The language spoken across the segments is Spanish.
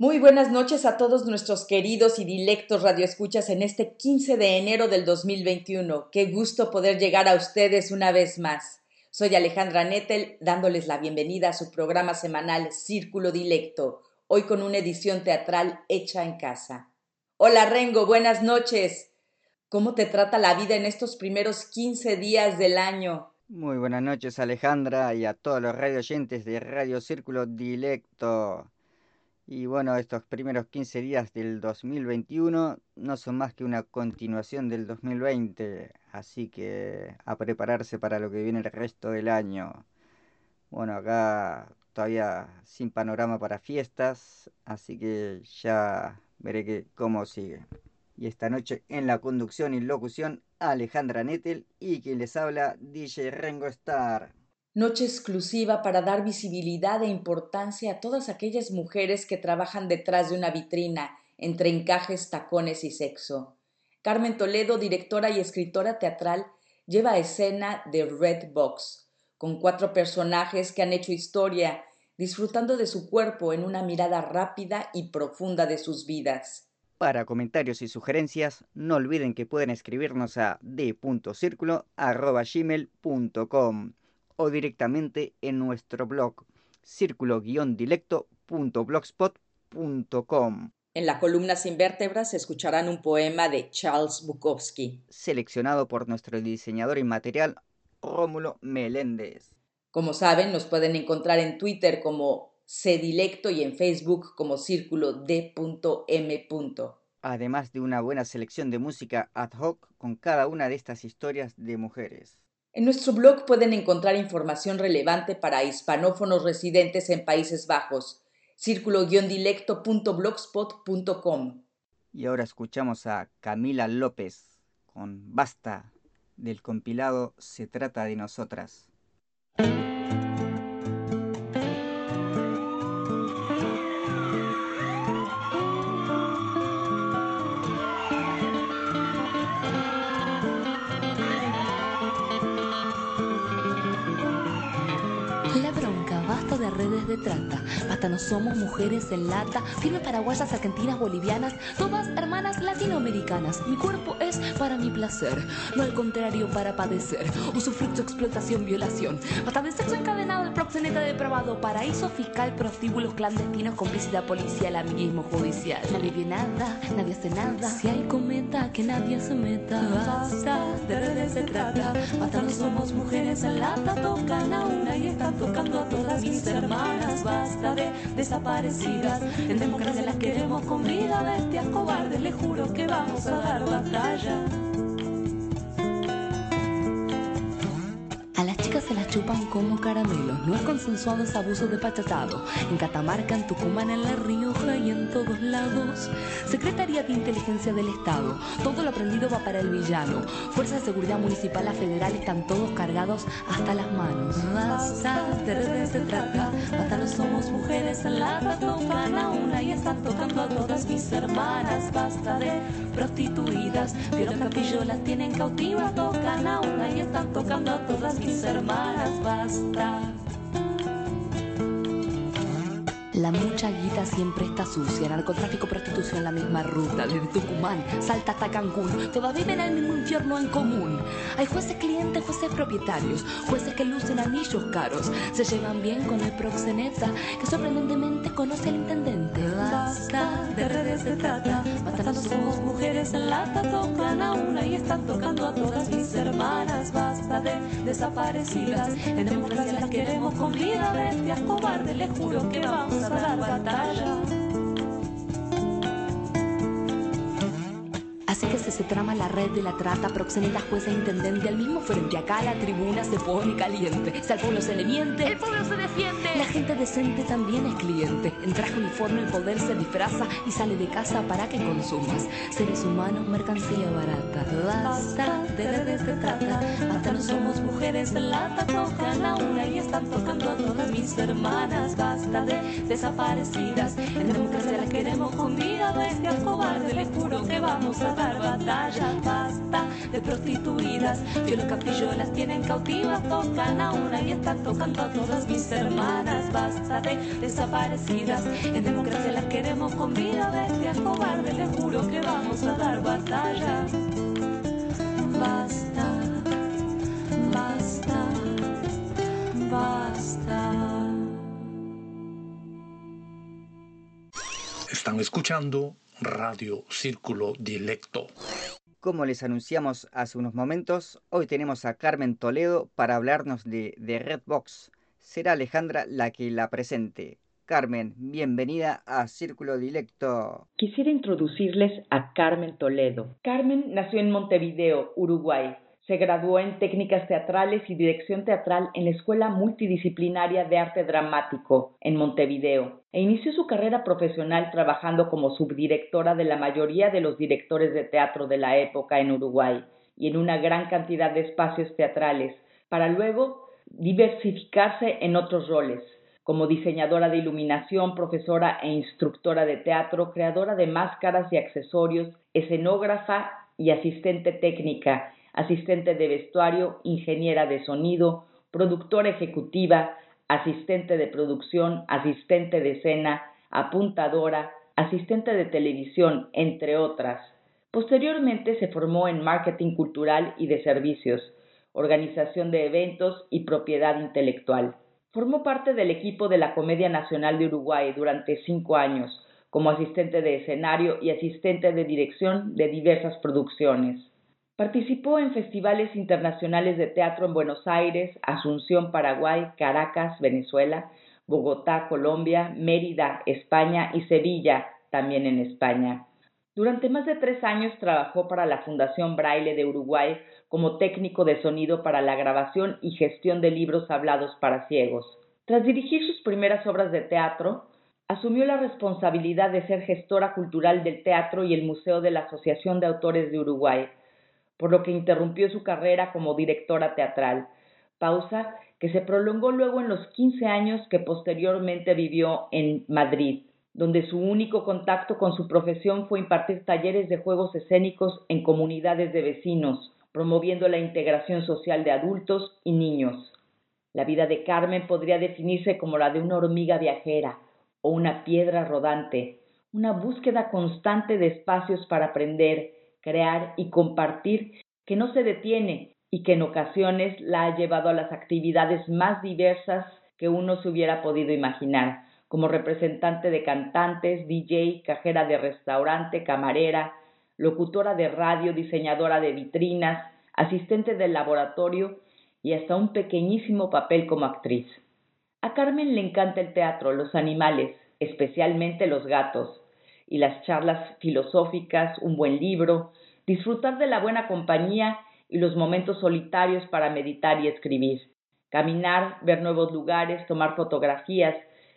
Muy buenas noches a todos nuestros queridos y dilectos radioescuchas en este 15 de enero del 2021. Qué gusto poder llegar a ustedes una vez más. Soy Alejandra Nettel dándoles la bienvenida a su programa semanal Círculo Dilecto, hoy con una edición teatral hecha en casa. Hola Rengo, buenas noches. ¿Cómo te trata la vida en estos primeros 15 días del año? Muy buenas noches Alejandra y a todos los radio oyentes de Radio Círculo Dilecto. Y bueno, estos primeros 15 días del 2021 no son más que una continuación del 2020, así que a prepararse para lo que viene el resto del año. Bueno, acá todavía sin panorama para fiestas, así que ya veré que, cómo sigue. Y esta noche en la conducción y locución, Alejandra Nettel y quien les habla, DJ Rengo Star noche exclusiva para dar visibilidad e importancia a todas aquellas mujeres que trabajan detrás de una vitrina, entre encajes, tacones y sexo. Carmen Toledo, directora y escritora teatral, lleva escena The Red Box, con cuatro personajes que han hecho historia, disfrutando de su cuerpo en una mirada rápida y profunda de sus vidas. Para comentarios y sugerencias, no olviden que pueden escribirnos a d.circulo.gmail.com o directamente en nuestro blog círculo-dilecto.blogspot.com. En la columna Sin Vértebras escucharán un poema de Charles Bukowski, seleccionado por nuestro diseñador inmaterial Rómulo Meléndez. Como saben, nos pueden encontrar en Twitter como Cdilecto y en Facebook como Círculo D.M. Además de una buena selección de música ad hoc con cada una de estas historias de mujeres. En nuestro blog pueden encontrar información relevante para hispanófonos residentes en Países Bajos. círculo-dilecto.blogspot.com. Y ahora escuchamos a Camila López con Basta del compilado Se trata de nosotras. De trata. Hasta no somos mujeres en lata, firme paraguayas, argentinas, bolivianas, todas hermanas latinoamericanas. Mi cuerpo es para mi placer, no al contrario para padecer. Usufructo, explotación, violación. Hasta de sexo encadenado, el proxeneta depravado, paraíso fiscal, prostíbulos clandestinos, complicidad policial, amiguismo judicial. Nadie ve nada, nadie hace nada. Si hay cometa, que nadie se meta. Basta, de redes se trata. Hasta no somos mujeres en lata, tocan a una y están tocando a todas mis hermanas, basta de desaparecidas. En democracia las queremos con vida, bestias cobardes, le juro que vamos a dar batalla. Chupan como caramelos. No es consensuado ese abuso de pachatado. En Catamarca, en Tucumán, en La Rioja y en todos lados. Secretaría de Inteligencia del Estado. Todo lo aprendido va para el villano. Fuerza de Seguridad Municipal, a federal están todos cargados hasta las manos. Basta, de redes se trata. Basta, no somos mujeres en la tocan a una y están tocando a todas mis hermanas. Basta de prostituidas. Pero capillo las tienen cautivas. Tocan a una y están tocando a todas mis hermanas hermanas basta. La mucha guita siempre está sucia, narcotráfico, prostitución, la misma ruta, desde Tucumán, Salta hasta Cancún, todas viven el mismo infierno en común. Hay jueces clientes, jueces propietarios, jueces que lucen anillos caros, se llevan bien con el proxeneta, que sorprendentemente conoce al intendente. Basta, de redes se trata, matando somos mujeres en lata, tocan a una y están tocando a todas mis hermanas. Basta de desaparecidas, en democracia las queremos con vida, bestias cobardes, les juro que vamos a dar batalla. Así que se, trama la red de la trata, proxeneta, jueza, intendente, al mismo frente. Acá la tribuna se pone caliente. Si al pueblo se le miente, el pueblo se defiende. La gente decente también es cliente. En traje uniforme el poder se disfraza y sale de casa para que consumas. Seres humanos, mercancía barata. Basta de redes de trata. Basta, no somos mujeres en lata. Tocan a una y están tocando a todas mis hermanas. Basta de desaparecidas. En democracia las queremos fundidas. Bestias cobarde, les juro que vamos a dar batalla. Basta de prostituidas. Fieles capillos las tienen cautivas. Tocan a una y están tocando a todas mis hermanas. Basta de desaparecidas. En democracia las queremos con vida. Bestias cobarde, les juro que vamos a dar batalla. Basta, basta, basta. Están escuchando Radio Círculo Directo. Como les anunciamos hace unos momentos, hoy tenemos a Carmen Toledo para hablarnos de, de Redbox. Será Alejandra la que la presente. Carmen, bienvenida a Círculo Directo. Quisiera introducirles a Carmen Toledo. Carmen nació en Montevideo, Uruguay. Se graduó en técnicas teatrales y dirección teatral en la Escuela Multidisciplinaria de Arte Dramático en Montevideo e inició su carrera profesional trabajando como subdirectora de la mayoría de los directores de teatro de la época en Uruguay y en una gran cantidad de espacios teatrales, para luego diversificarse en otros roles, como diseñadora de iluminación, profesora e instructora de teatro, creadora de máscaras y accesorios, escenógrafa y asistente técnica, asistente de vestuario, ingeniera de sonido, productora ejecutiva, asistente de producción, asistente de escena, apuntadora, asistente de televisión, entre otras. Posteriormente se formó en marketing cultural y de servicios, organización de eventos y propiedad intelectual. Formó parte del equipo de la Comedia Nacional de Uruguay durante cinco años, como asistente de escenario y asistente de dirección de diversas producciones. Participó en festivales internacionales de teatro en Buenos Aires, Asunción, Paraguay, Caracas, Venezuela, Bogotá, Colombia, Mérida, España y Sevilla, también en España. Durante más de tres años trabajó para la Fundación Braille de Uruguay como técnico de sonido para la grabación y gestión de libros hablados para ciegos. Tras dirigir sus primeras obras de teatro, asumió la responsabilidad de ser gestora cultural del teatro y el Museo de la Asociación de Autores de Uruguay, por lo que interrumpió su carrera como directora teatral, pausa que se prolongó luego en los 15 años que posteriormente vivió en Madrid, donde su único contacto con su profesión fue impartir talleres de juegos escénicos en comunidades de vecinos, promoviendo la integración social de adultos y niños. La vida de Carmen podría definirse como la de una hormiga viajera o una piedra rodante, una búsqueda constante de espacios para aprender, crear y compartir que no se detiene y que en ocasiones la ha llevado a las actividades más diversas que uno se hubiera podido imaginar, como representante de cantantes, DJ, cajera de restaurante, camarera, locutora de radio, diseñadora de vitrinas, asistente del laboratorio y hasta un pequeñísimo papel como actriz. A Carmen le encanta el teatro, los animales, especialmente los gatos, y las charlas filosóficas, un buen libro, disfrutar de la buena compañía y los momentos solitarios para meditar y escribir, caminar, ver nuevos lugares, tomar fotografías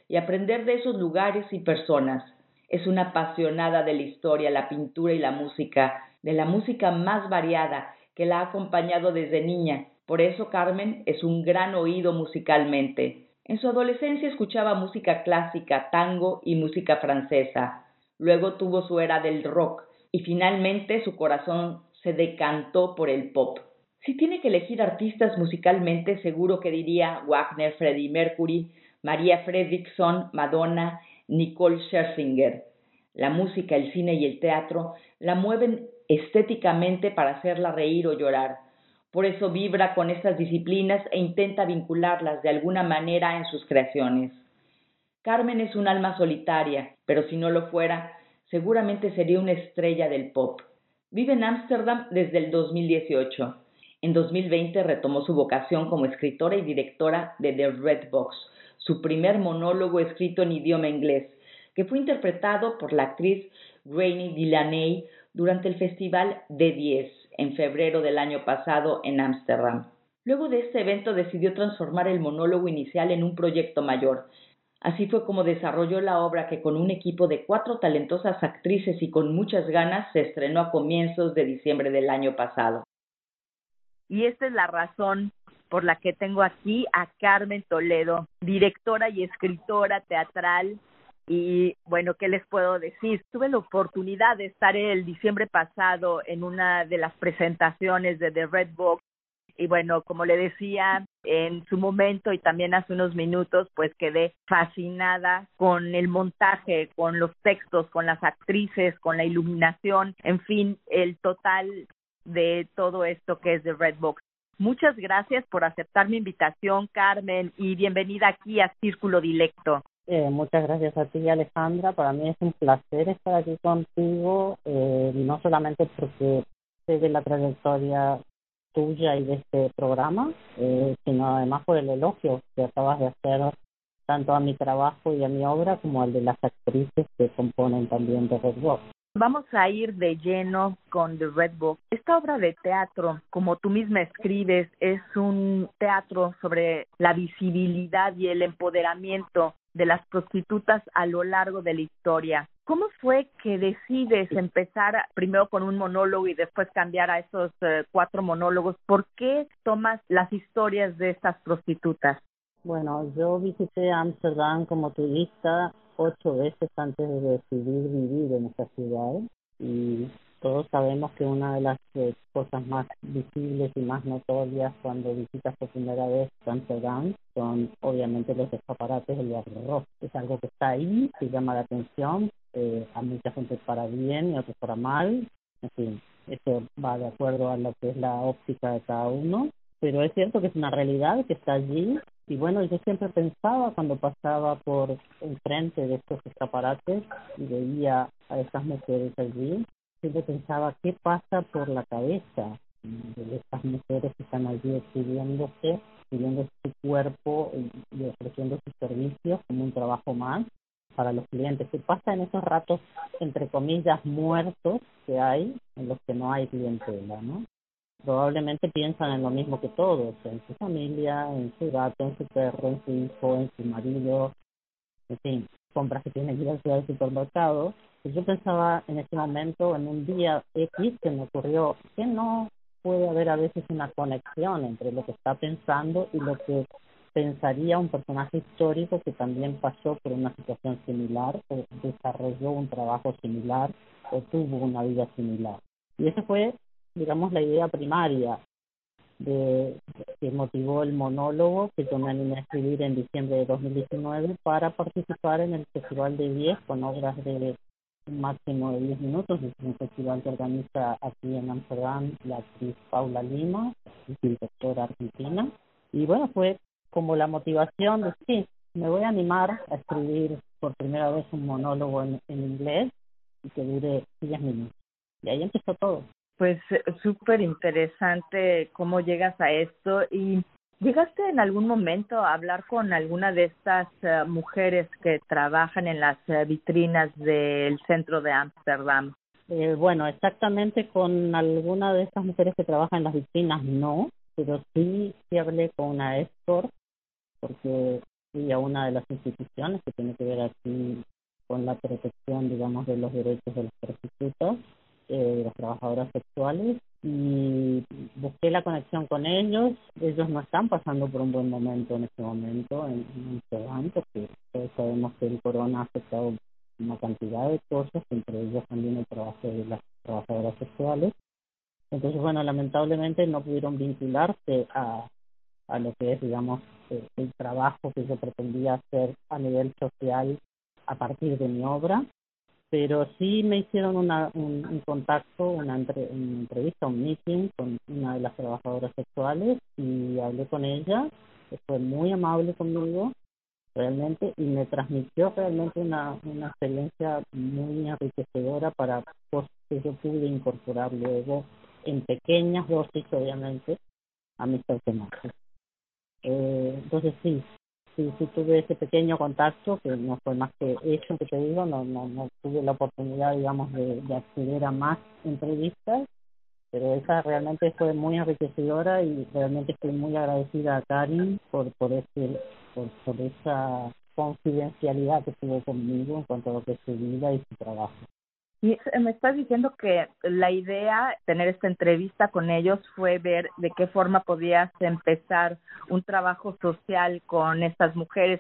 y aprender de esos lugares y personas. Es una apasionada de la historia, la pintura y la música, de la música más variada que la ha acompañado desde niña. Por eso Carmen es un gran oído musicalmente. En su adolescencia escuchaba música clásica, tango y música francesa. Luego tuvo su era del rock y finalmente su corazón se decantó por el pop. Si tiene que elegir artistas musicalmente, seguro que diría Wagner, Freddie Mercury, María Fredriksson, Madonna, Nicole Scherzinger. La música, el cine y el teatro la mueven estéticamente para hacerla reír o llorar. Por eso vibra con estas disciplinas e intenta vincularlas de alguna manera en sus creaciones. Carmen es un alma solitaria, pero si no lo fuera, seguramente sería una estrella del pop. Vive en Ámsterdam desde el 2018. En 2020 retomó su vocación como escritora y directora de The Red Box, su primer monólogo escrito en idioma inglés, que fue interpretado por la actriz Rainy Delaney durante el festival D10 en febrero del año pasado en Ámsterdam. Luego de este evento decidió transformar el monólogo inicial en un proyecto mayor, Así fue como desarrolló la obra que con un equipo de cuatro talentosas actrices y con muchas ganas se estrenó a comienzos de diciembre del año pasado. Y esta es la razón por la que tengo aquí a Carmen Toledo, directora y escritora teatral. Y bueno, ¿qué les puedo decir? Tuve la oportunidad de estar el diciembre pasado en una de las presentaciones de The Red Box y bueno, como le decía en su momento y también hace unos minutos, pues quedé fascinada con el montaje, con los textos, con las actrices, con la iluminación, en fin, el total de todo esto que es de Redbox. Muchas gracias por aceptar mi invitación, Carmen, y bienvenida aquí a Círculo Dilecto. Eh, muchas gracias a ti, Alejandra. Para mí es un placer estar aquí contigo, eh, no solamente porque sé de la trayectoria tuya y de este programa, eh, sino además por el elogio que acabas de hacer tanto a mi trabajo y a mi obra como al de las actrices que componen también The Red Box. Vamos a ir de lleno con The Red Book. Esta obra de teatro, como tú misma escribes, es un teatro sobre la visibilidad y el empoderamiento de las prostitutas a lo largo de la historia. ¿Cómo fue que decides empezar primero con un monólogo y después cambiar a esos eh, cuatro monólogos? ¿Por qué tomas las historias de estas prostitutas? Bueno, yo visité Amsterdam como turista ocho veces antes de decidir vivir en esta ciudad y todos sabemos que una de las eh, cosas más visibles y más notorias cuando visitas por primera vez Amsterdam son obviamente los escaparates del barrio rojo. Es algo que está ahí, que llama la atención, eh, a mucha gente para bien y a otros para mal. En fin, eso va de acuerdo a lo que es la óptica de cada uno. Pero es cierto que es una realidad que está allí y bueno, yo siempre pensaba cuando pasaba por enfrente de estos escaparates y veía a esas mujeres allí, siempre pensaba qué pasa por la cabeza de estas mujeres que están allí exhibiéndose, exhibiendo su cuerpo y, ofreciendo sus servicios como un trabajo más para los clientes. ¿Qué pasa en esos ratos, entre comillas, muertos que hay, en los que no hay clientela, no? probablemente piensan en lo mismo que todos, en su familia, en su gato, en su perro, en su hijo, en su marido, en fin, compras que tienen que ir al supermercado. Yo pensaba en ese momento, en un día X, que me ocurrió que no puede haber a veces una conexión entre lo que está pensando y lo que pensaría un personaje histórico que también pasó por una situación similar o desarrolló un trabajo similar o tuvo una vida similar. Y eso fue digamos, la idea primaria de, que motivó el monólogo que yo me animé a escribir en diciembre de 2019 para participar en el Festival de 10 con obras de máximo de 10 minutos. Es un festival que organiza aquí en Amsterdam la actriz Paula Lima, directora argentina. Y bueno, fue como la motivación de, sí, me voy a animar a escribir por primera vez un monólogo en, inglés y que dure 10 minutos. Y ahí empezó todo pues eh, súper interesante cómo llegas a esto y ¿Llegaste en algún momento a hablar con alguna de estas eh, mujeres que trabajan en las eh, vitrinas del centro de Ámsterdam? bueno, exactamente con alguna de estas mujeres que trabajan en las vitrinas no, pero sí, sí hablé con una escort porque fui a una de las instituciones que tiene que ver aquí con la protección, digamos, de los derechos de los prostitutos eh, de las trabajadoras sexuales y busqué la conexión con ellos. Ellos no están pasando por un buen momento en este momento en, en porque todos sabemos que el corona ha afectado una cantidad de cosas, entre ellos también el trabajo de las trabajadoras sexuales. Entonces, bueno, lamentablemente no pudieron vincularse a, lo que es, digamos, eh, el trabajo que yo pretendía hacer a nivel social a partir de mi obra pero sí me hicieron una, un, contacto, una, entrevista, un meeting con una de las trabajadoras sexuales y hablé con ella, fue muy amable conmigo realmente y me transmitió realmente una, una experiencia muy enriquecedora para cosas que yo pude incorporar luego en pequeñas dosis obviamente a mis personajes. Eh, entonces sí, sí, sí tuve ese pequeño contacto, que no fue más que eso que te digo, no, no, no tuve la oportunidad, digamos, de, de acceder a más entrevistas, pero esa realmente fue muy enriquecedora y realmente estoy muy agradecida a Karin por, por, ese, por, por esa confidencialidad que tuvo conmigo en cuanto a lo que es su vida y su trabajo. Me estás diciendo que la idea, tener esta entrevista con ellos, fue ver de qué forma podías empezar un trabajo social con estas mujeres.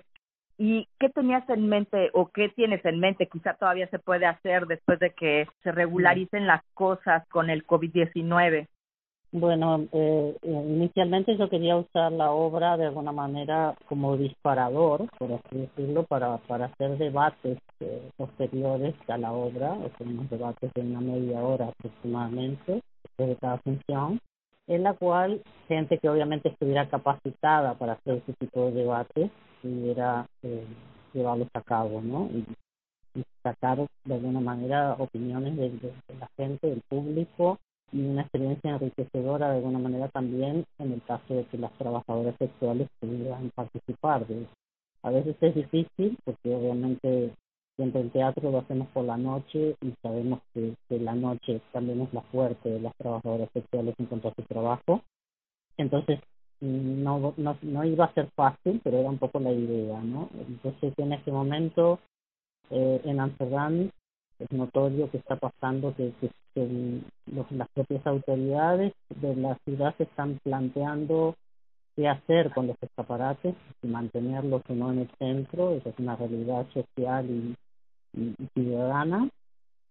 ¿Y qué tenías en mente o qué tienes en mente? Quizá todavía se puede hacer después de que se regularicen las cosas con el COVID-19. Bueno, eh, inicialmente yo quería usar la obra de alguna manera como disparador, por así decirlo, para, para hacer debates eh, posteriores a la obra, o unos debates de una media hora aproximadamente, de cada función, en la cual gente que obviamente estuviera capacitada para hacer ese tipo de debates pudiera eh, llevarlos a cabo, ¿no? Y, sacar de alguna manera opiniones de la gente, del público, y una experiencia enriquecedora de alguna manera también en el caso de que las trabajadoras sexuales pudieran participar de A veces es difícil porque obviamente siempre el teatro lo hacemos por la noche y sabemos que, que la noche también es la fuerte de las trabajadoras sexuales en cuanto a su trabajo. Entonces no, no, no iba a ser fácil, pero era un poco la idea, ¿no? Entonces en ese momento eh, en Amsterdam es notorio que está pasando que, que, las propias autoridades de la ciudad se están planteando qué hacer con los escaparates, si mantenerlos o no en el centro, esa es una realidad social y, ciudadana.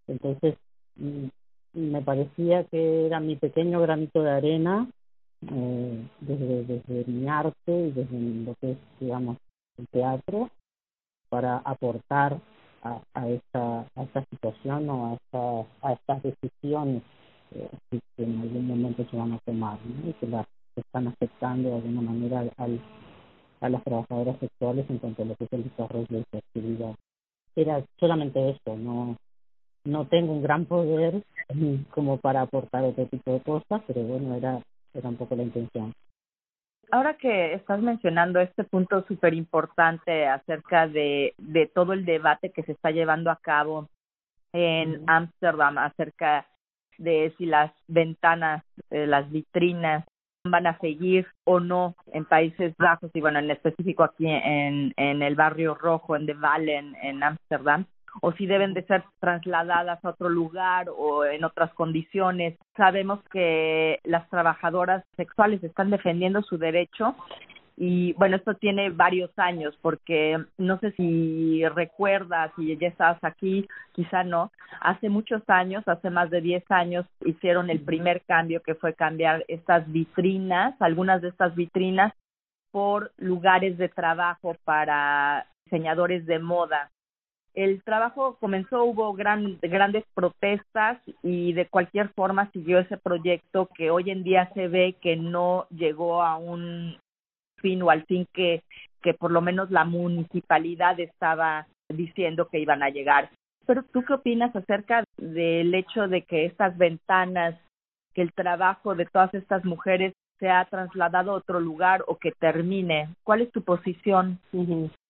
Entonces, mm, me parecía que era mi pequeño granito de arena eh, desde, desde mi arte y desde lo que es, digamos, el teatro, para aportar a, a, esta, a esta situación o a, esta, a estas decisiones eh, que en algún momento se van a tomar ¿no? y que las están afectando de alguna manera al, a las trabajadoras sexuales en cuanto a lo que es el desarrollo de su actividad. Era solamente eso, no no tengo un gran poder como para aportar otro tipo de cosas, pero bueno, era, era un poco la intención ahora que estás mencionando este punto súper importante acerca de, de todo el debate que se está llevando a cabo en Ámsterdam acerca de si las ventanas, eh, las vitrinas van a seguir o no en Países Bajos y bueno, en específico aquí en, en el barrio rojo, en De Valen, en Ámsterdam, o si deben de ser trasladadas a otro lugar o en otras condiciones. Sabemos que las trabajadoras sexuales están defendiendo su derecho y bueno, esto tiene varios años porque no sé si recuerdas, si ya estabas aquí, quizá no, hace muchos años, hace más de 10 años, hicieron el primer cambio que fue cambiar estas vitrinas, algunas de estas vitrinas por lugares de trabajo para diseñadores de moda el trabajo comenzó, hubo gran, grandes protestas y de cualquier forma siguió ese proyecto que hoy en día se ve que no llegó a un fin o al fin que, que por lo menos la municipalidad estaba diciendo que iban a llegar. Pero tú qué opinas acerca del hecho de que estas ventanas, que el trabajo de todas estas mujeres se ha trasladado a otro lugar o que termine? ¿Cuál es tu posición?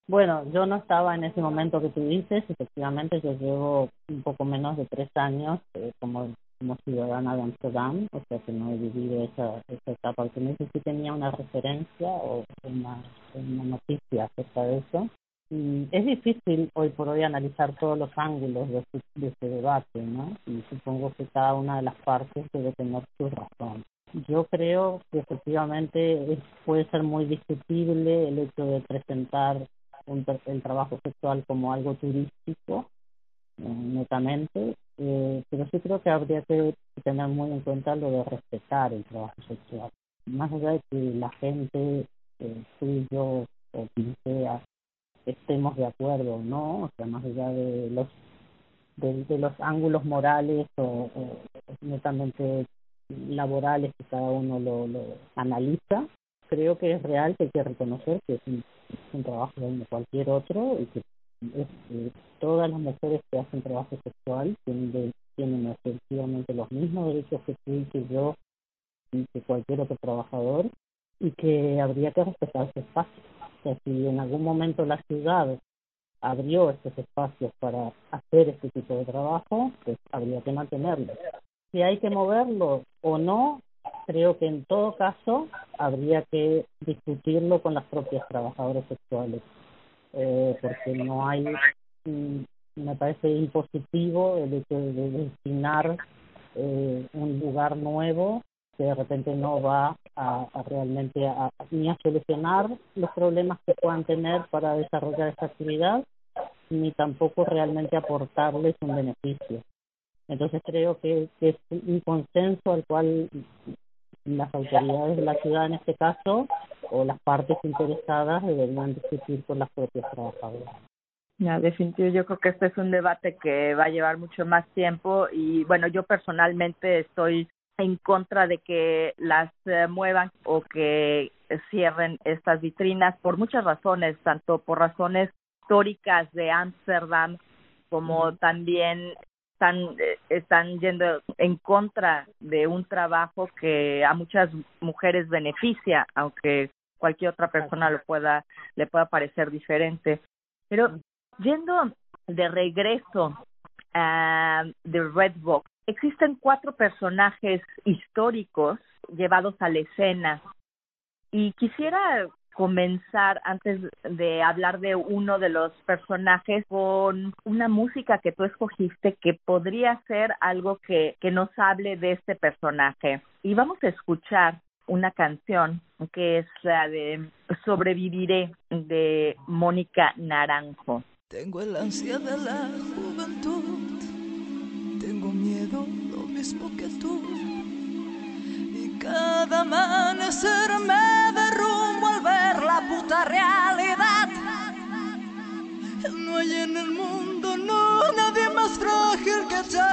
Bueno, yo no estaba en ese momento que tú dices, efectivamente yo llevo un poco menos de tres años eh, como, como ciudadana de Amsterdam, o sea que no he vivido esa, esa etapa, que sí tenía una referencia o una, una noticia acerca de eso. Y es difícil hoy por hoy analizar todos los ángulos de, este, de este debate, ¿no? Y supongo que cada una de las partes debe tener su razón. Yo creo que efectivamente puede ser muy discutible el hecho de presentar el trabajo sexual como algo turístico, eh, netamente, eh, pero sí creo que habría que tener muy en cuenta lo de respetar el trabajo sexual. Más allá de que la gente, eh, tú y yo, o quien sea, estemos de acuerdo o no, o sea, más allá de los de, los ángulos morales o, netamente laborales que cada uno lo, lo analiza, creo que es real que hay que reconocer que es un un trabajo como cualquier otro y que todas las mujeres que hacen trabajo sexual tienen, tienen efectivamente los mismos derechos que tú y que yo y que cualquier otro trabajador y que habría que respetar ese espacio. O sea, si en algún momento la ciudad abrió estos espacios para hacer este tipo de trabajo, pues habría que mantenerlo. Si hay que moverlo o no, creo que en todo caso habría que discutirlo con las propias trabajadoras sexuales. eh, porque no hay, mm, me parece impositivo el hecho de, destinar eh, un lugar nuevo que de repente no va a, realmente a, ni a solucionar los problemas que puedan tener para desarrollar esta actividad, ni tampoco realmente aportarles un beneficio. Entonces creo que, es un consenso al cual las autoridades de la ciudad en este caso o las partes interesadas deberían discutir con las propias trabajadoras. Ya, definitivo, yo creo que este es un debate que va a llevar mucho más tiempo y bueno, yo personalmente estoy en contra de que las eh, muevan o que cierren estas vitrinas por muchas razones, tanto por razones históricas de Ámsterdam como también están eh, están yendo en contra de un trabajo que a muchas mujeres beneficia, aunque cualquier otra persona lo pueda le pueda parecer diferente. Pero yendo de regreso a The Red Box, existen cuatro personajes históricos llevados a la escena y quisiera comenzar antes de hablar de uno de los personajes con una música que tú escogiste que podría ser algo que, que nos hable de este personaje. Y vamos a escuchar una canción que es la de Sobreviviré de Mónica Naranjo. Tengo el ansia de la juventud, tengo miedo lo mismo que tú. Y cada amanecer me realidad. No hay en el mundo, no, nadie más frágil que yo.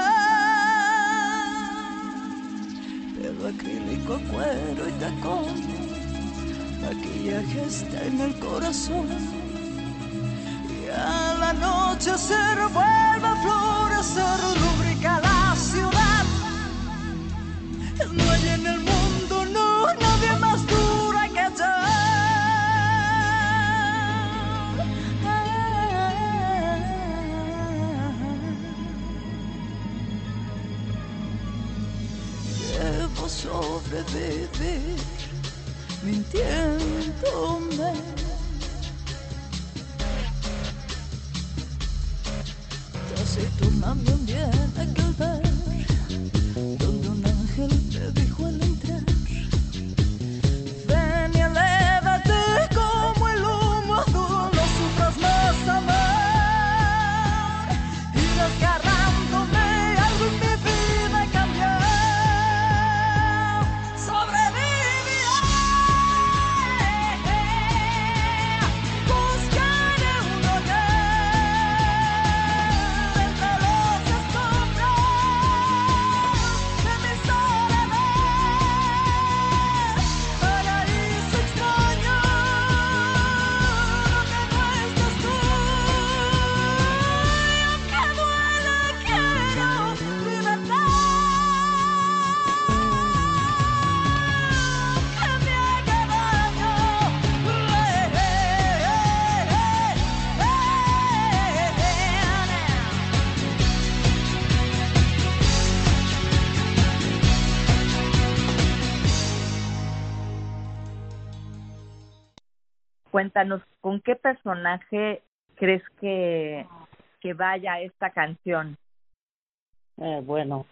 Pelo acrílico, cuero y tacón, maquillaje está en el corazón la noche se vuelve a florecer, lubrica la ciudad. No hay en el mundo, Debo sobrevivir mintiéndome. Se tornando un bien Cuéntanos, ¿con qué personaje crees que, que vaya esta canción? Eh, bueno,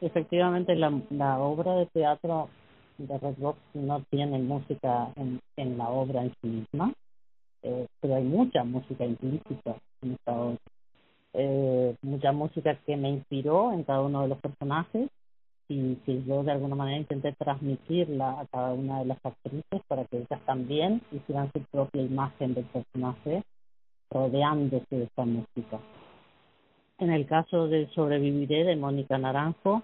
efectivamente la, la obra de teatro de Red Box no tiene música en, en la obra en sí misma, eh, pero hay mucha música implícita en esta obra. Eh, mucha música que me inspiró en cada uno de los personajes y que yo de alguna manera intenté transmitirla a cada una de las actrices para que ellas también hicieran su propia imagen del personaje rodeándose de esta música. En el caso de Sobreviviré de Mónica Naranjo,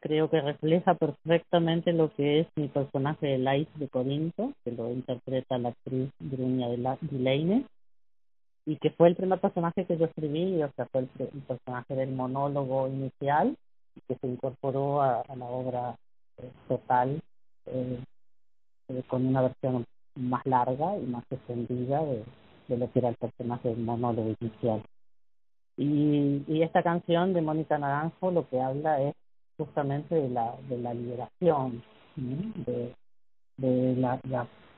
creo que refleja perfectamente lo que es mi personaje de Lais de Corinto, que lo interpreta la actriz la Delaney, y que fue el primer personaje que yo escribí, o sea, fue el personaje del monólogo inicial, que se incorporó a, la obra eh, total eh, eh, con una versión más larga y más extendida de, de lo que era el personaje del monólogo inicial. Y, y esta canción de Mónica Naranjo lo que habla es justamente de la, de la liberación, de, de la,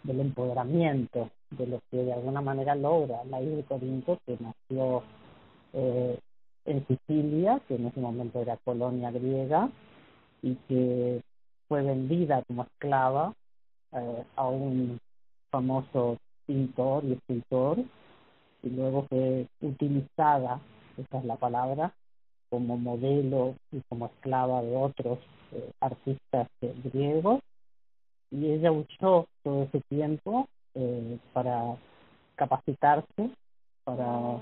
del empoderamiento de lo que de alguna manera logra la Corinto, que nació eh, en Sicilia, que en ese momento era colonia griega, y que fue vendida como esclava eh, a un famoso pintor y escultor, y luego fue utilizada, esa es la palabra, como modelo y como esclava de otros eh, artistas griegos, y ella usó todo ese tiempo eh, para capacitarse, para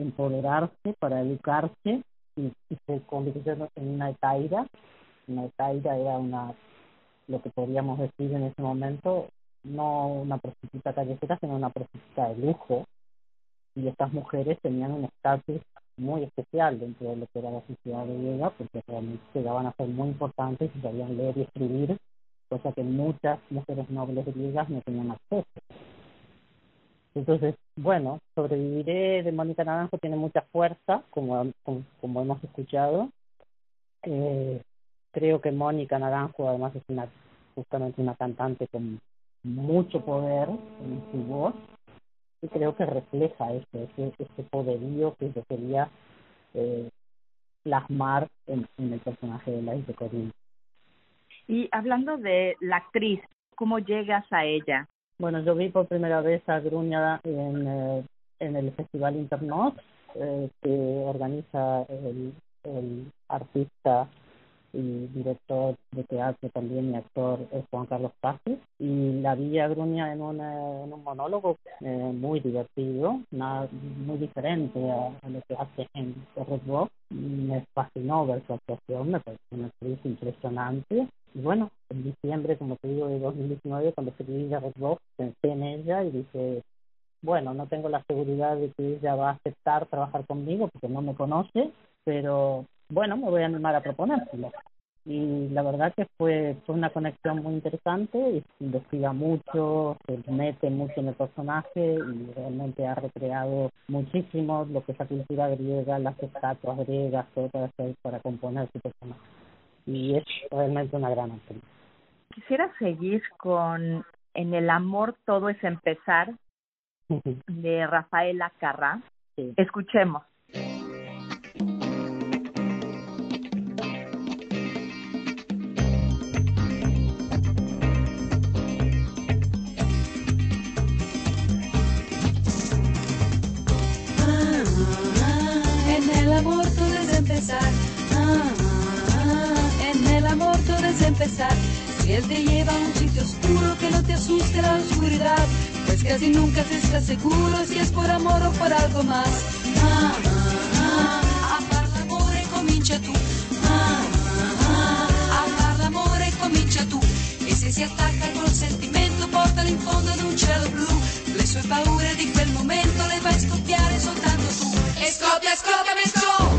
empoderarse, para educarse y, se convirtió en una etaira. Una etaira era una, lo que podríamos decir en ese momento, no una prostituta callejera, sino una prostituta de lujo. Y estas mujeres tenían un estatus muy especial dentro de lo que era la sociedad griega, porque realmente llegaban a ser muy importantes y sabían leer y escribir, cosa que muchas mujeres nobles griegas no tenían acceso. Entonces, bueno, Sobreviviré de Mónica Naranjo tiene mucha fuerza, como, hemos escuchado. Eh, creo que Mónica Naranjo además es una justamente una cantante con mucho poder en su voz y creo que refleja ese, ese poderío que yo quería eh, plasmar en, el personaje de la de Corinne. Y hablando de la actriz, ¿cómo llegas a ella? Bueno, yo vi por primera vez a Gruña en, eh, en el Festival Internos eh, que organiza el, el artista y director de teatro también y actor es Juan Carlos Pazzi y la vi a Gruña en, una, en un monólogo eh, muy divertido, nada, muy diferente a, lo que hace en Red. Me fascinó ver su actuación, me pareció una actriz impresionante. Y bueno, en diciembre, como te digo, de 2019, cuando escribí de Red Rock, pensé en ella y dije, bueno, no tengo la seguridad de que ella va a aceptar trabajar conmigo porque no me conoce, pero bueno, me voy a animar a proponérselo. Y la verdad que fue, fue una conexión muy interesante, y investiga mucho, se mete mucho en el personaje y realmente ha recreado muchísimo lo que es la cultura griega, las estatuas griegas, todo para, hacer, para componer su personaje. Y es realmente una gran actriz. Quisiera seguir con En el amor todo es empezar, de Rafaela Carrá. Escuchemos. En el amor todo es empezar. Si él te lleva a un sitio oscuro que no te asuste la oscuridad, pues casi nunca se está seguro si es por amor o por algo más. Ah, ah, ah, a far l'amore comincia tu. Ah, ah, a far l'amore comincia tu. E se si attacca col sentimento, portalo in fondo ad un cielo blu. Le sue paure di quel momento le fai scoppiare soltanto tu. E scoppia, scoppia, mi scoppia.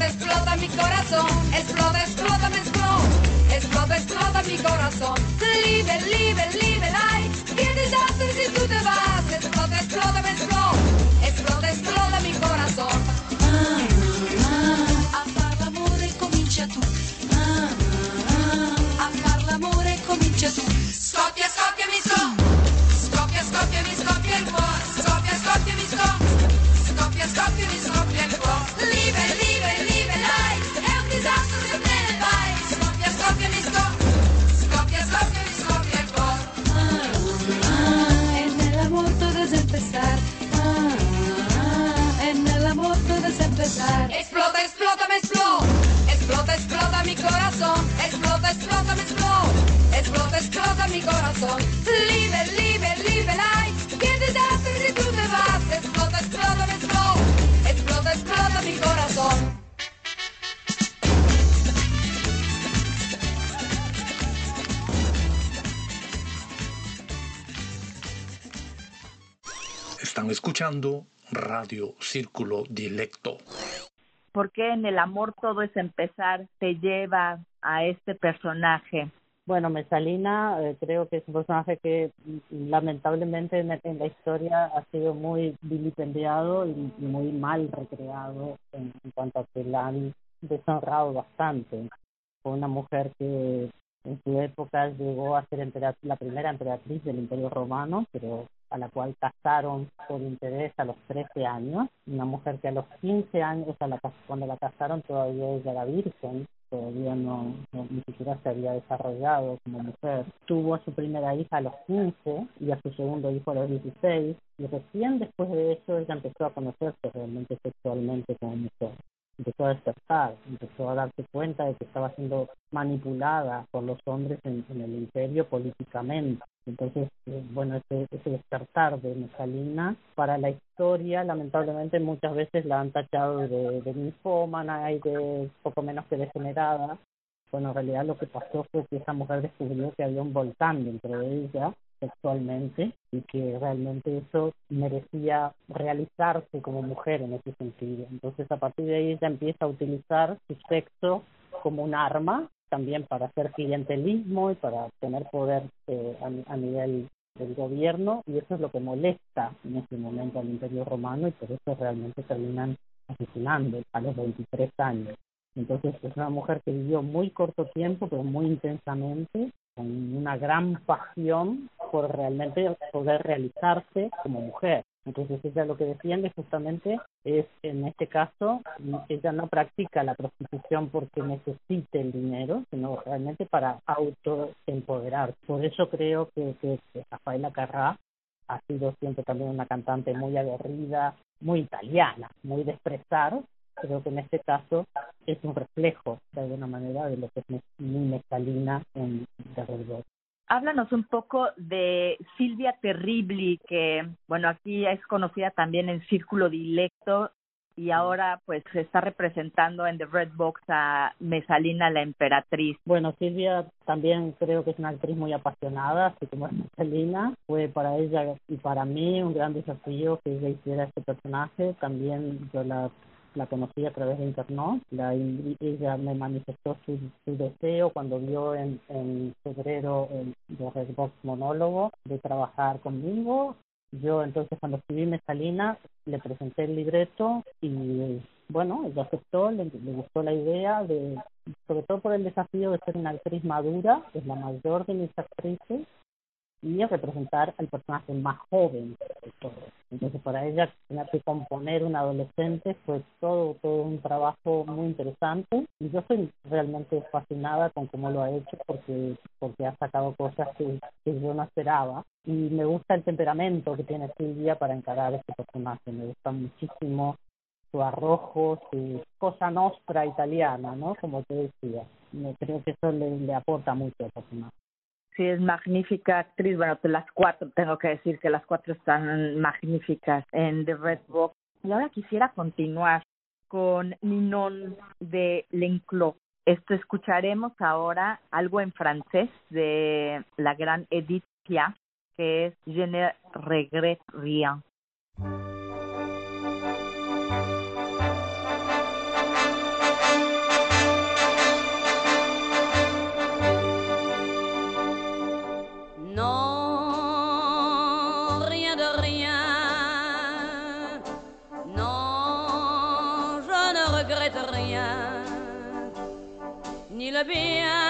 Explota, explota mi corazón. Explota, explota, me explota. Explota, explota mi corazón. Liebe, liebe, liebe, ay. Qué desastre si tú te vas. Explota, explota, me explota. Explota, explota mi corazón. Ah, ah, a far l'amore comincia tu. Ah, ah, a far l'amore comincia tu. Scoppia, scoppia, mi scoppia. Scoppia, scoppia, mi scoppia Explota, mi corazón. Liebe, liebe, liebe, life. ¿Qué desastre si tú te vas? Explota, explota, explota. Explota, explota mi corazón. Están escuchando Radio Círculo Dilecto. ¿Por qué en el amor todo es empezar te lleva a este personaje? Bueno, Mesalina eh, creo que es un personaje que mm, lamentablemente en, la historia ha sido muy vilipendiado y, muy mal recreado en, cuanto a que la han deshonrado bastante. Fue una mujer que en su época llegó a ser la primera emperatriz del Imperio Romano, pero a la cual casaron por interés a los 13 años, una mujer que a los 15 años, a la, cuando la casaron todavía ella era virgen, todavía no, ni siquiera se había desarrollado como mujer. Tuvo a su primera hija a los 15 y a su segundo hijo a los 16 y recién después de eso ella empezó a conocerse realmente sexualmente como mujer empezó a despertar, empezó a darse cuenta de que estaba siendo manipulada por los hombres en, el imperio políticamente. Entonces, eh, bueno, ese, ese despertar de Mesalina para la historia, lamentablemente muchas veces la han tachado de, de y de poco menos que degenerada. Bueno, en realidad lo que pasó fue que esa mujer descubrió que había un volcán dentro de ella sexualmente y que realmente eso merecía realizarse como mujer en ese sentido. Entonces a partir de ahí ella empieza a utilizar su sexo como un arma también para hacer clientelismo y para tener poder eh, a, nivel del gobierno y eso es lo que molesta en ese momento al imperio romano y por eso realmente terminan asesinando a los 23 años. Entonces es una mujer que vivió muy corto tiempo pero muy intensamente con una gran pasión por realmente poder realizarse como mujer. Entonces ella lo que defiende justamente es, en este caso, ella no practica la prostitución porque necesite el dinero, sino realmente para autoempoderar. Por eso creo que, que, Rafaela Carrá ha sido siempre también una cantante muy aguerrida, muy italiana, muy de expresar. Creo que en este caso es un reflejo, de alguna manera, de lo que es muy mescalina en The Red háblanos un poco de Silvia Terribli, que, bueno, aquí es conocida también en Círculo Dilecto y ahora pues se está representando en The Red Box a Mesalina la Emperatriz. Bueno, Silvia también creo que es una actriz muy apasionada, así como es Mesalina. Fue para ella y para mí un gran desafío que ella hiciera este personaje. También yo la la conocí a través de internet, la, ella me manifestó su, deseo cuando vio en, en febrero el de Redbox Monólogo de trabajar conmigo. Yo entonces cuando escribí Mesalina le presenté el libreto y bueno, ella aceptó, le, le gustó la idea de, sobre todo por el desafío de ser una actriz madura, es la mayor de mis actrices, y representar al personaje más joven de todo. Entonces para ella tener que componer un adolescente fue todo, todo un trabajo muy interesante y yo estoy realmente fascinada con cómo lo ha hecho porque, porque ha sacado cosas que, que yo no esperaba y me gusta el temperamento que tiene Silvia para encarar este personaje, me gusta muchísimo su arrojo, su cosa nostra italiana, ¿no? Como te decía. Creo que eso le, le aporta mucho al personaje sí es magnífica actriz. Bueno, las cuatro, tengo que decir que las cuatro están magníficas en The Red Box. Y ahora quisiera continuar con Ninon de L'Enclos. Esto escucharemos ahora algo en francés de la gran Edith Piaf, que es Je ne regrette rien. Le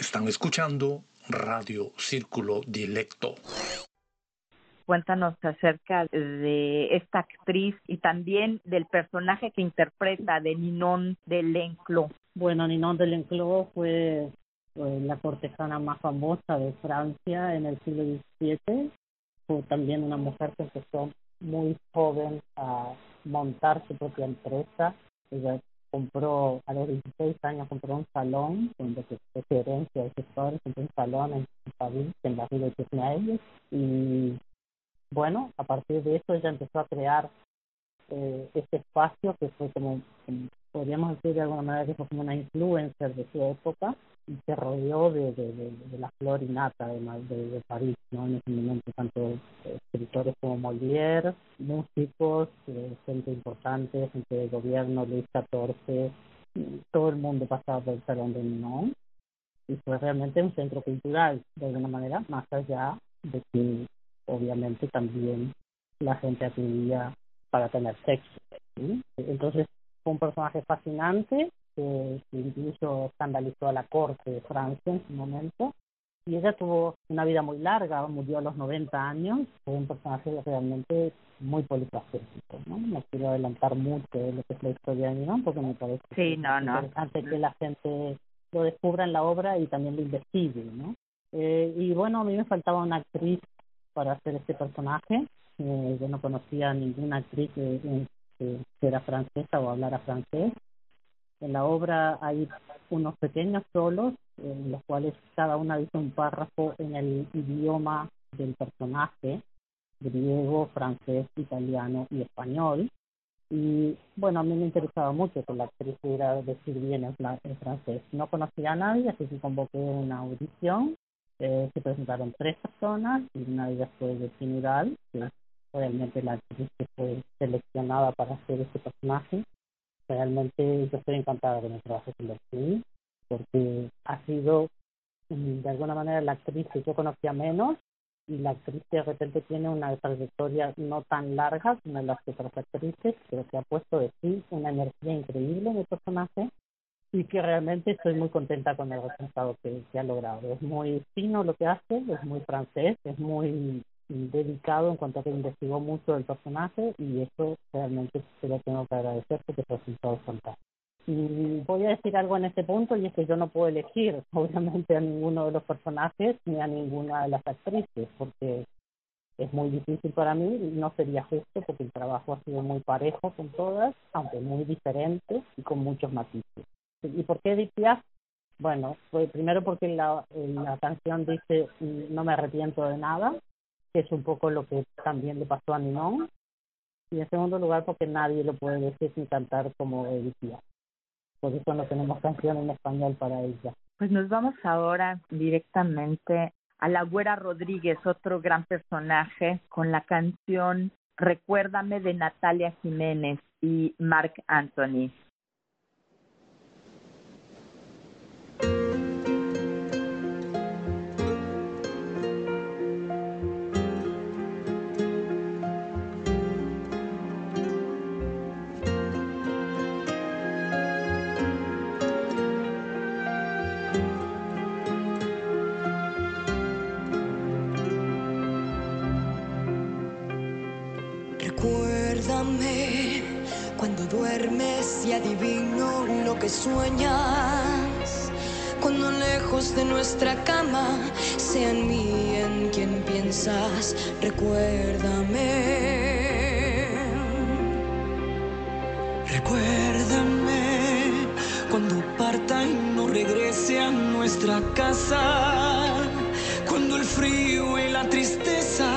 Están escuchando Radio Círculo Dilecto. Cuéntanos acerca de esta actriz y también del personaje que interpreta de Ninon de Lenclos. Bueno, Ninon de Lenclos fue eh, la cortesana más famosa de Francia en el siglo XVII. Fue también una mujer que empezó muy joven a montar su propia empresa. Ella compró, a los 16 años, compró un salón donde se herencia de sus padres, compró un salón en París, en la Rue de Tournai, y bueno, a partir de eso ella empezó a crear eh, este espacio que fue como, podríamos decir de alguna manera que fue como una influencer de su época y se rodeó de, de, de, la flor innata de, de, París, ¿no? En ese momento, tanto escritores como Molière, músicos, eh, gente importante, gente de gobierno, Luis XIV, todo el mundo pasaba por el Salón de Ninon y fue realmente un centro cultural, de alguna manera, más allá de que obviamente también la gente acudía para tener sexo. Entonces fue un personaje fascinante que incluso escandalizó a la corte de Francia en su momento. Y ella tuvo una vida muy larga, murió a los 90 años, fue un personaje realmente muy polifacético, ¿no? No quiero adelantar mucho de lo que es la historia de Ninon porque me parece sí, no, no. interesante que la gente lo descubra en la obra y también lo investigue, ¿no? Eh, y bueno, a mí me faltaba una actriz para hacer este personaje. Eh, yo no conocía ninguna actriz que, era francesa o hablara francés. En la obra hay unos pequeños solos, en los cuales cada una dice un párrafo en el idioma del personaje, griego, francés, italiano y español. Y bueno, a mí me interesaba mucho que la actriz pudiera decir bien el francés. No conocía a nadie, así que convoqué una audición eh, se presentaron tres personas y una de ellas fue de que es realmente la actriz que fue seleccionada para hacer este personaje. Realmente yo estoy encantada con el trabajo con la actriz, porque ha sido mm, de alguna manera la actriz que yo conocía menos y la actriz que de repente tiene una trayectoria no tan larga como las otras actrices, pero que ha puesto de sí una energía increíble en el personaje y que realmente estoy muy contenta con el resultado que, ha logrado. Es muy fino lo que hace, es muy francés, es muy dedicado en cuanto a que investigó mucho el personaje y eso realmente se lo tengo que agradecer porque el resultado es fantástico. Y voy a decir algo en este punto y es que yo no puedo elegir obviamente a ninguno de los personajes ni a ninguna de las actrices porque es muy difícil para mí y no sería justo porque el trabajo ha sido muy parejo con todas, aunque muy diferente y con muchos matices. ¿Y por qué Edith Bueno, pues primero porque la, la canción dice no me arrepiento de nada, que es un poco lo que también le pasó a Ninon. Y en segundo lugar porque nadie lo puede decir ni cantar como Edith Por eso no tenemos canción en español para ella. Pues nos vamos ahora directamente a la Güera Rodríguez, otro gran personaje, con la canción Recuérdame de Natalia Jiménez y Mark Anthony. Adivino lo que sueñas. Cuando lejos de nuestra cama sea en mí en quien piensas, recuérdame. Recuérdame cuando parta y no regrese a nuestra casa. Cuando el frío y la tristeza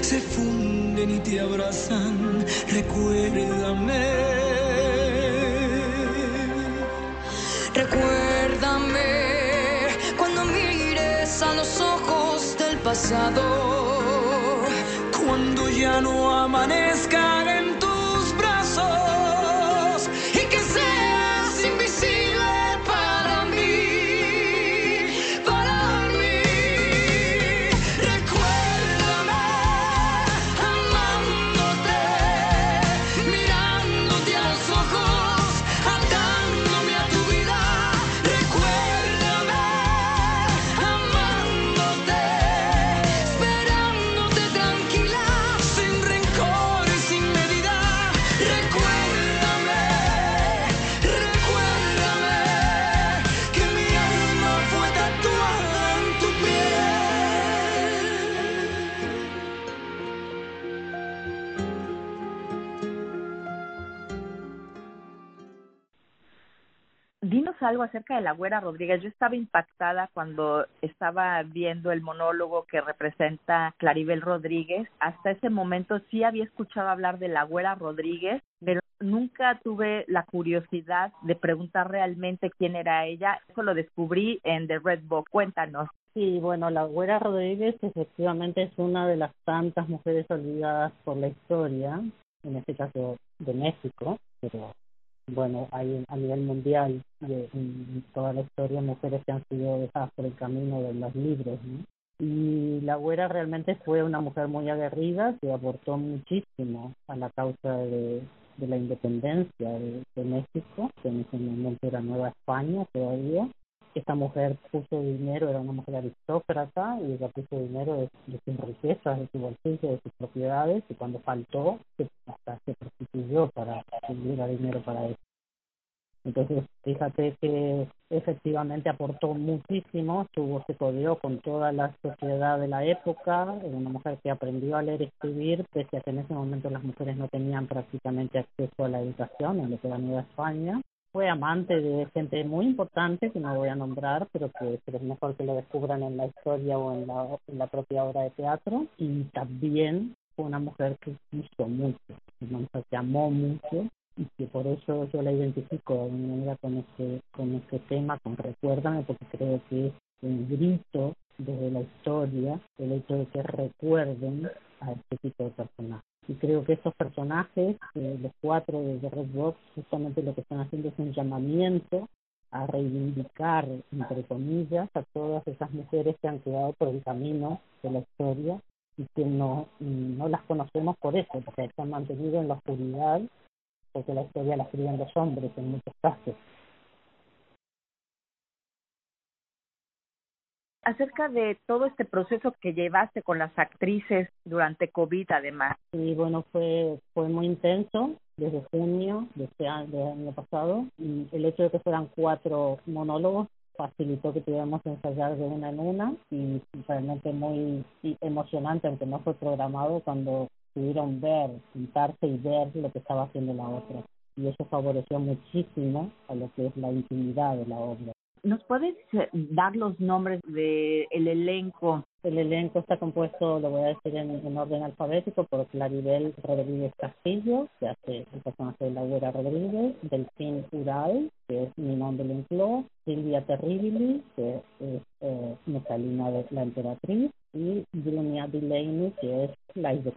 se funden y te abrazan, recuérdame. Pasado, cuando ya no amanezcan algo acerca de la Güera Rodríguez. Yo estaba impactada cuando estaba viendo el monólogo que representa Claribel Rodríguez. Hasta ese momento sí había escuchado hablar de la Güera Rodríguez, pero nunca tuve la curiosidad de preguntar realmente quién era ella. Eso lo descubrí en The Red Book. Cuéntanos. Sí, bueno, la Güera Rodríguez efectivamente es una de las tantas mujeres olvidadas por la historia, en este caso de México, pero bueno, hay a nivel mundial en toda la historia mujeres que han sido dejadas por el camino de los libros. Y la güera realmente fue una mujer muy aguerrida que aportó muchísimo a la causa de, de la independencia de, de México, que en ese momento era Nueva España todavía, esta mujer puso dinero, era una mujer aristócrata y ella puso dinero de, sus riquezas, de su bolsillo, de sus propiedades y cuando faltó se, hasta se prostituyó para hubiera dinero para eso. Entonces, fíjate que efectivamente aportó muchísimo, tuvo, se codió con toda la sociedad de la época, era una mujer que aprendió a leer y escribir, pese a que en ese momento las mujeres no tenían prácticamente acceso a la educación en lo que era Nueva España fue amante de gente muy importante que no voy a nombrar, pero que, es mejor que lo descubran en la historia o en la, en la propia obra de teatro. Y también fue una mujer que quiso mucho, una mujer que amó mucho y que por eso yo la identifico de alguna manera con este, con este tema, con Recuérdame, porque creo que es un grito desde la historia el hecho de que recuerden a este tipo de personajes. Y creo que estos personajes, eh, los cuatro de The Red Box, justamente lo que están haciendo es un llamamiento a reivindicar, entre comillas, a todas esas mujeres que han quedado por el camino de la historia y que no, no las conocemos por eso, porque se han mantenido en la oscuridad, porque la historia la escriben los hombres en muchos casos. Acerca de todo este proceso que llevaste con las actrices durante COVID además. Sí, bueno, fue, fue muy intenso desde junio de este año, pasado y el hecho de que fueran cuatro monólogos facilitó que tuviéramos ensayar de una en una y realmente muy emocionante, aunque no fue programado, cuando pudieron ver, pintarse y ver lo que estaba haciendo la otra. Y eso favoreció muchísimo a lo que es la intimidad de la obra. ¿Nos puedes eh, dar los nombres del el elenco? El elenco está compuesto, lo voy a decir en, orden alfabético, por Claribel Rodríguez Castillo, que hace el personaje de Laura Rodríguez, Delfín Ural, que es mi nombre Lencló, Silvia Terribili, que es eh, Metalina de la Emperatriz, y Brunia Delaney, que es la de.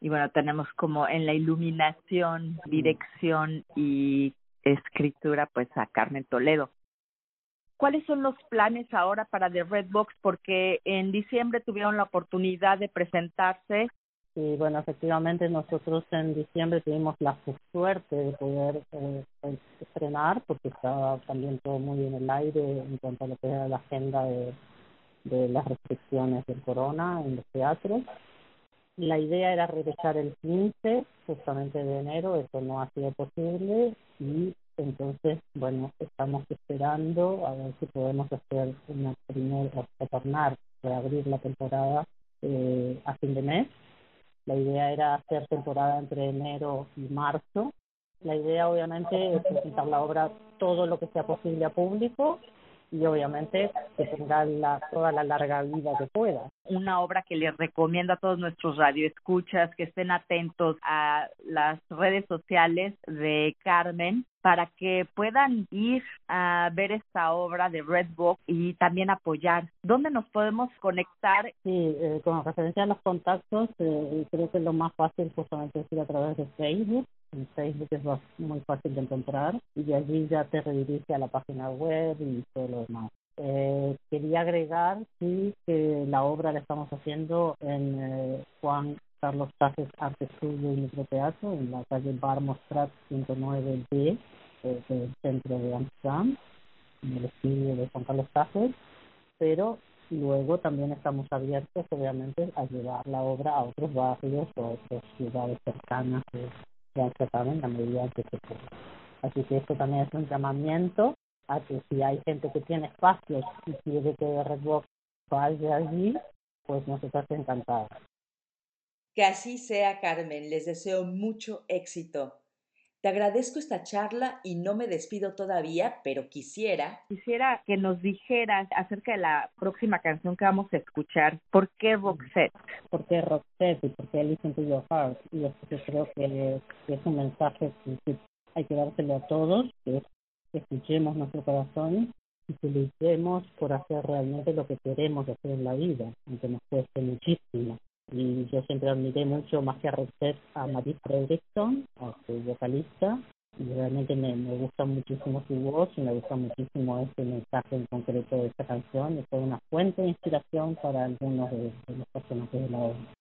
Y bueno, tenemos como en la iluminación, dirección y escritura, pues a Carmen Toledo. ¿Cuáles son los planes ahora para The Red Box? Porque en diciembre tuvieron la oportunidad de presentarse. Sí, bueno, efectivamente nosotros en diciembre tuvimos la suerte de poder eh, estrenar, porque estaba también todo muy en el aire en cuanto a lo que era la agenda de, de las restricciones del corona en los teatros. La idea era regresar el 15, justamente de enero, eso no ha sido posible y entonces, bueno, estamos esperando a ver si podemos hacer una primera, retornar, reabrir la temporada eh, a fin de mes. La idea era hacer temporada entre enero y marzo. La idea, obviamente, es presentar la obra todo lo que sea posible a público y obviamente que tenga la, toda la larga vida que pueda. Una obra que les recomiendo a todos nuestros radioescuchas que estén atentos a las redes sociales de Carmen para que puedan ir a ver esta obra de Red Book y también apoyar. ¿Dónde nos podemos conectar? Sí, eh, con referencia a los contactos, eh, creo que lo más fácil justamente es ir a través de Facebook en Facebook es muy fácil de encontrar y allí ya te redirige a la página web y todo lo demás. Eh, quería agregar sí que la obra la estamos haciendo en eh, Juan Carlos Tajes Arte Estudio y Microteatro en la calle Barmostrat 109D eh, del centro de Amsterdam en el estudio de Juan Carlos Tajes pero luego también estamos abiertos obviamente a llevar la obra a otros barrios o a otras ciudades cercanas en la medida que se puede. Así que esto también es un llamamiento a que si hay gente que tiene espacios y quiere que Redbox vaya allí, pues nosotros encantados. Que así sea, Carmen. Les deseo mucho éxito. Te agradezco esta charla y no me despido todavía, pero quisiera... Quisiera que nos dijeras acerca de la próxima canción que vamos a escuchar. ¿Por qué Roxette? ¿Por qué Roxette y por qué Listen to Your Heart? Y yo creo que es un mensaje que hay que dárselo a todos, que escuchemos nuestro corazón y que luchemos por hacer realmente lo que queremos hacer en la vida, aunque nos cueste muchísimo. Y yo siempre admiré mucho, más que a Roxette, a Marie Fredrickson, a su vocalista, y realmente me, me gusta muchísimo su voz y me gusta muchísimo este mensaje en concreto de esta canción. Es una fuente de inspiración para algunos de, de los personajes de la obra.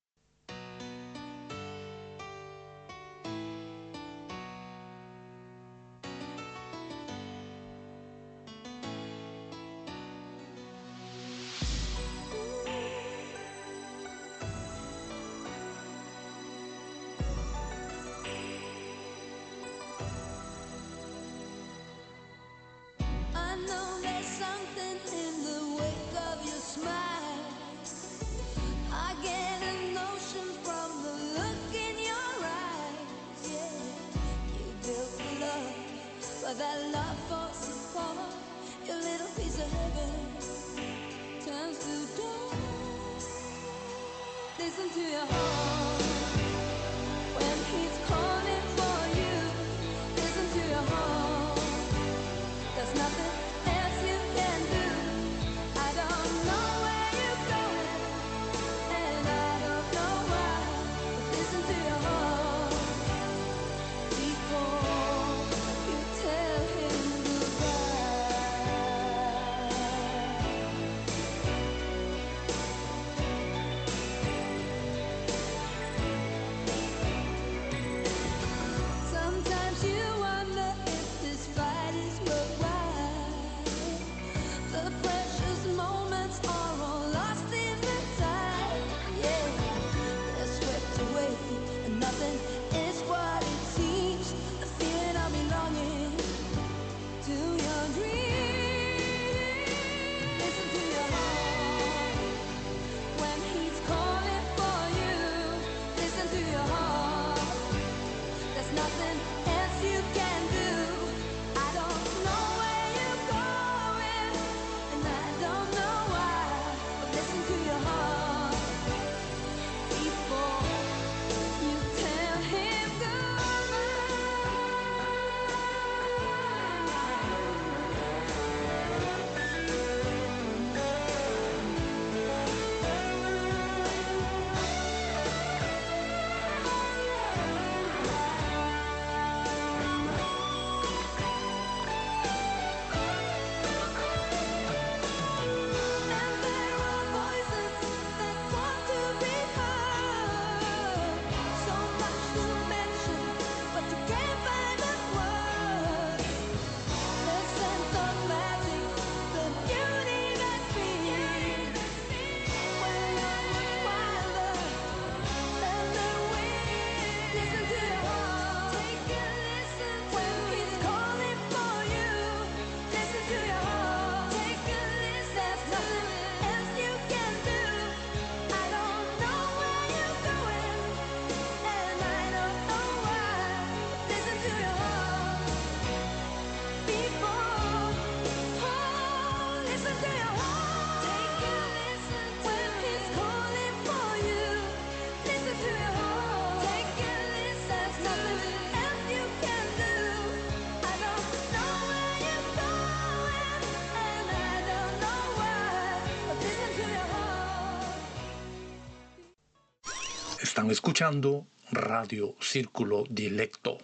Escuchando Radio Círculo Dilecto.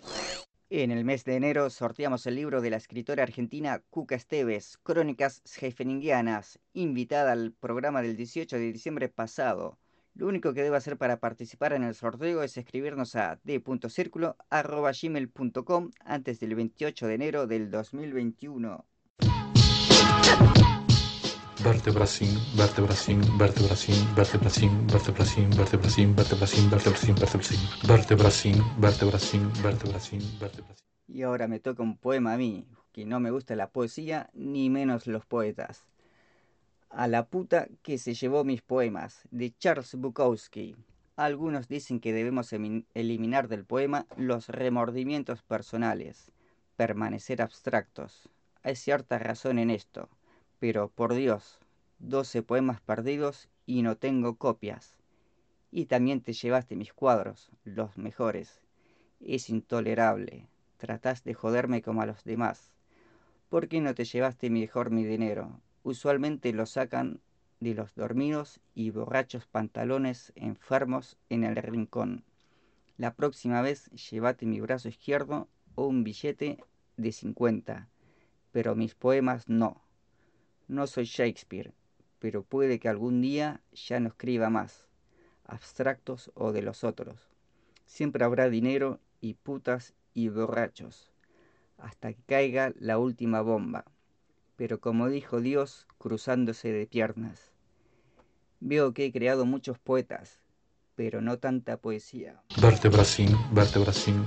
En el mes de enero sorteamos el libro de la escritora argentina Cuca Esteves, Crónicas Hefeningianas, invitada al programa del 18 de diciembre pasado. Lo único que debe hacer para participar en el sorteo es escribirnos a d.circulo.gmail.com antes del 28 de enero del 2021. Vertebracin, vertebracin, vertebracin, vertebracin, vertebracin, vertebracin, vertebracin, vertebracin, vertebracin, vertebracin, vertebracin, vertebracin, vertebracin. Y ahora me toca un poema a mí, que no me gusta la poesía ni menos los poetas. A la puta que se llevó mis poemas, de Charles Bukowski. Algunos dicen que debemos eliminar del poema los remordimientos personales, permanecer abstractos. Hay cierta razón en esto, pero por Dios, 12 poemas perdidos y no tengo copias. Y también te llevaste mis cuadros, los mejores. Es intolerable. Tratás de joderme como a los demás. ¿Por qué no te llevaste mejor mi dinero? Usualmente lo sacan de los dormidos y borrachos pantalones enfermos en el rincón. La próxima vez llévate mi brazo izquierdo o un billete de 50, pero mis poemas no. No soy Shakespeare, pero puede que algún día ya no escriba más, abstractos o de los otros. Siempre habrá dinero y putas y borrachos, hasta que caiga la última bomba. Pero como dijo Dios, cruzándose de piernas. Veo que he creado muchos poetas, pero no tanta poesía. Vértebra sin, vértebra sin,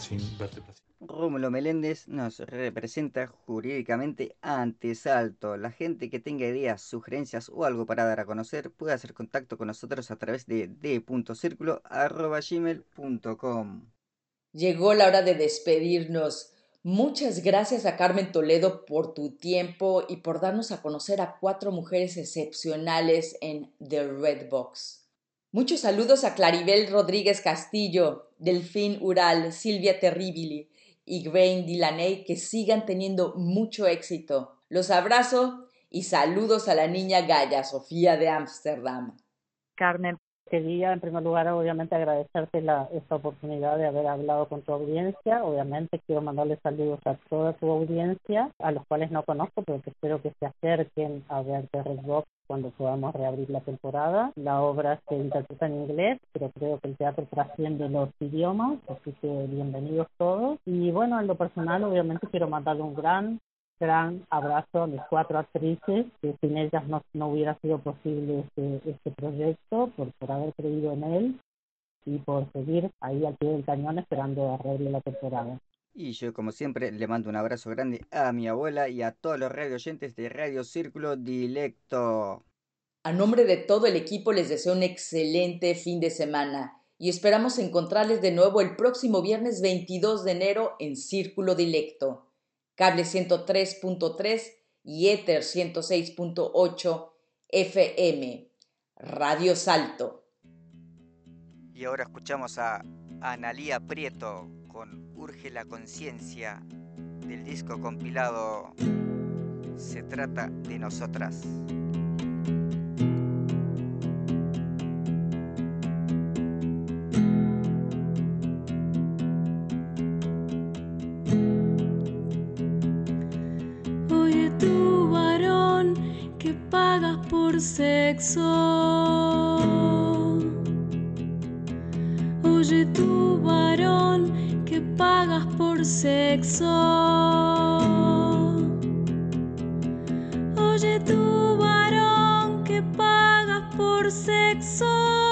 sin, sin. Rómulo Meléndez nos representa jurídicamente ante Salto. La gente que tenga ideas, sugerencias o algo para dar a conocer puede hacer contacto con nosotros a través de d.circulo.gmail.com Llegó la hora de despedirnos. Muchas gracias a Carmen Toledo por tu tiempo y por darnos a conocer a cuatro mujeres excepcionales en The Red Box. Muchos saludos a Claribel Rodríguez Castillo, Delfín Ural, Silvia Terribili y Grain Dilaney que sigan teniendo mucho éxito. Los abrazo y saludos a la niña Gaya Sofía de Ámsterdam. Carmen, quería en primer lugar obviamente agradecerte la, esta oportunidad de haber hablado con tu audiencia. Obviamente quiero mandarle saludos a toda tu audiencia, a los cuales no conozco, pero que espero que se acerquen a ver The Red Box cuando podamos reabrir la temporada. La obra se interpreta en inglés, pero creo que el teatro trasciende los idiomas, así que bienvenidos todos. Y bueno, en lo personal obviamente quiero mandarle un gran gran abrazo a mis cuatro actrices, que sin ellas no, no hubiera sido posible este, este proyecto, por, por haber creído en él y por seguir ahí al pie del cañón esperando arregle la temporada. Y yo, como siempre, le mando un abrazo grande a mi abuela y a todos los radio oyentes de Radio Círculo Dilecto. A nombre de todo el equipo les deseo un excelente fin de semana y esperamos encontrarles de nuevo el próximo viernes 22 de enero en Círculo Dilecto. Cable 103.3 y Ether 106.8 FM. Radio Salto. Y ahora escuchamos a Analía Prieto con Urge la conciencia del disco compilado Se trata de nosotras. Oye tú, varón, que pagas por sexo. Oye tú, varón, que pagas por sexo.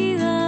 Desaparecidas